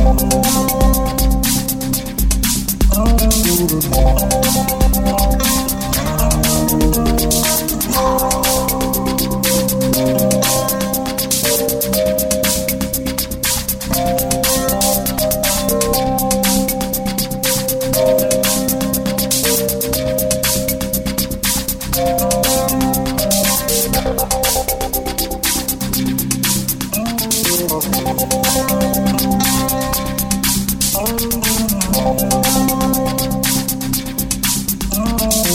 Oh.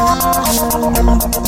Thank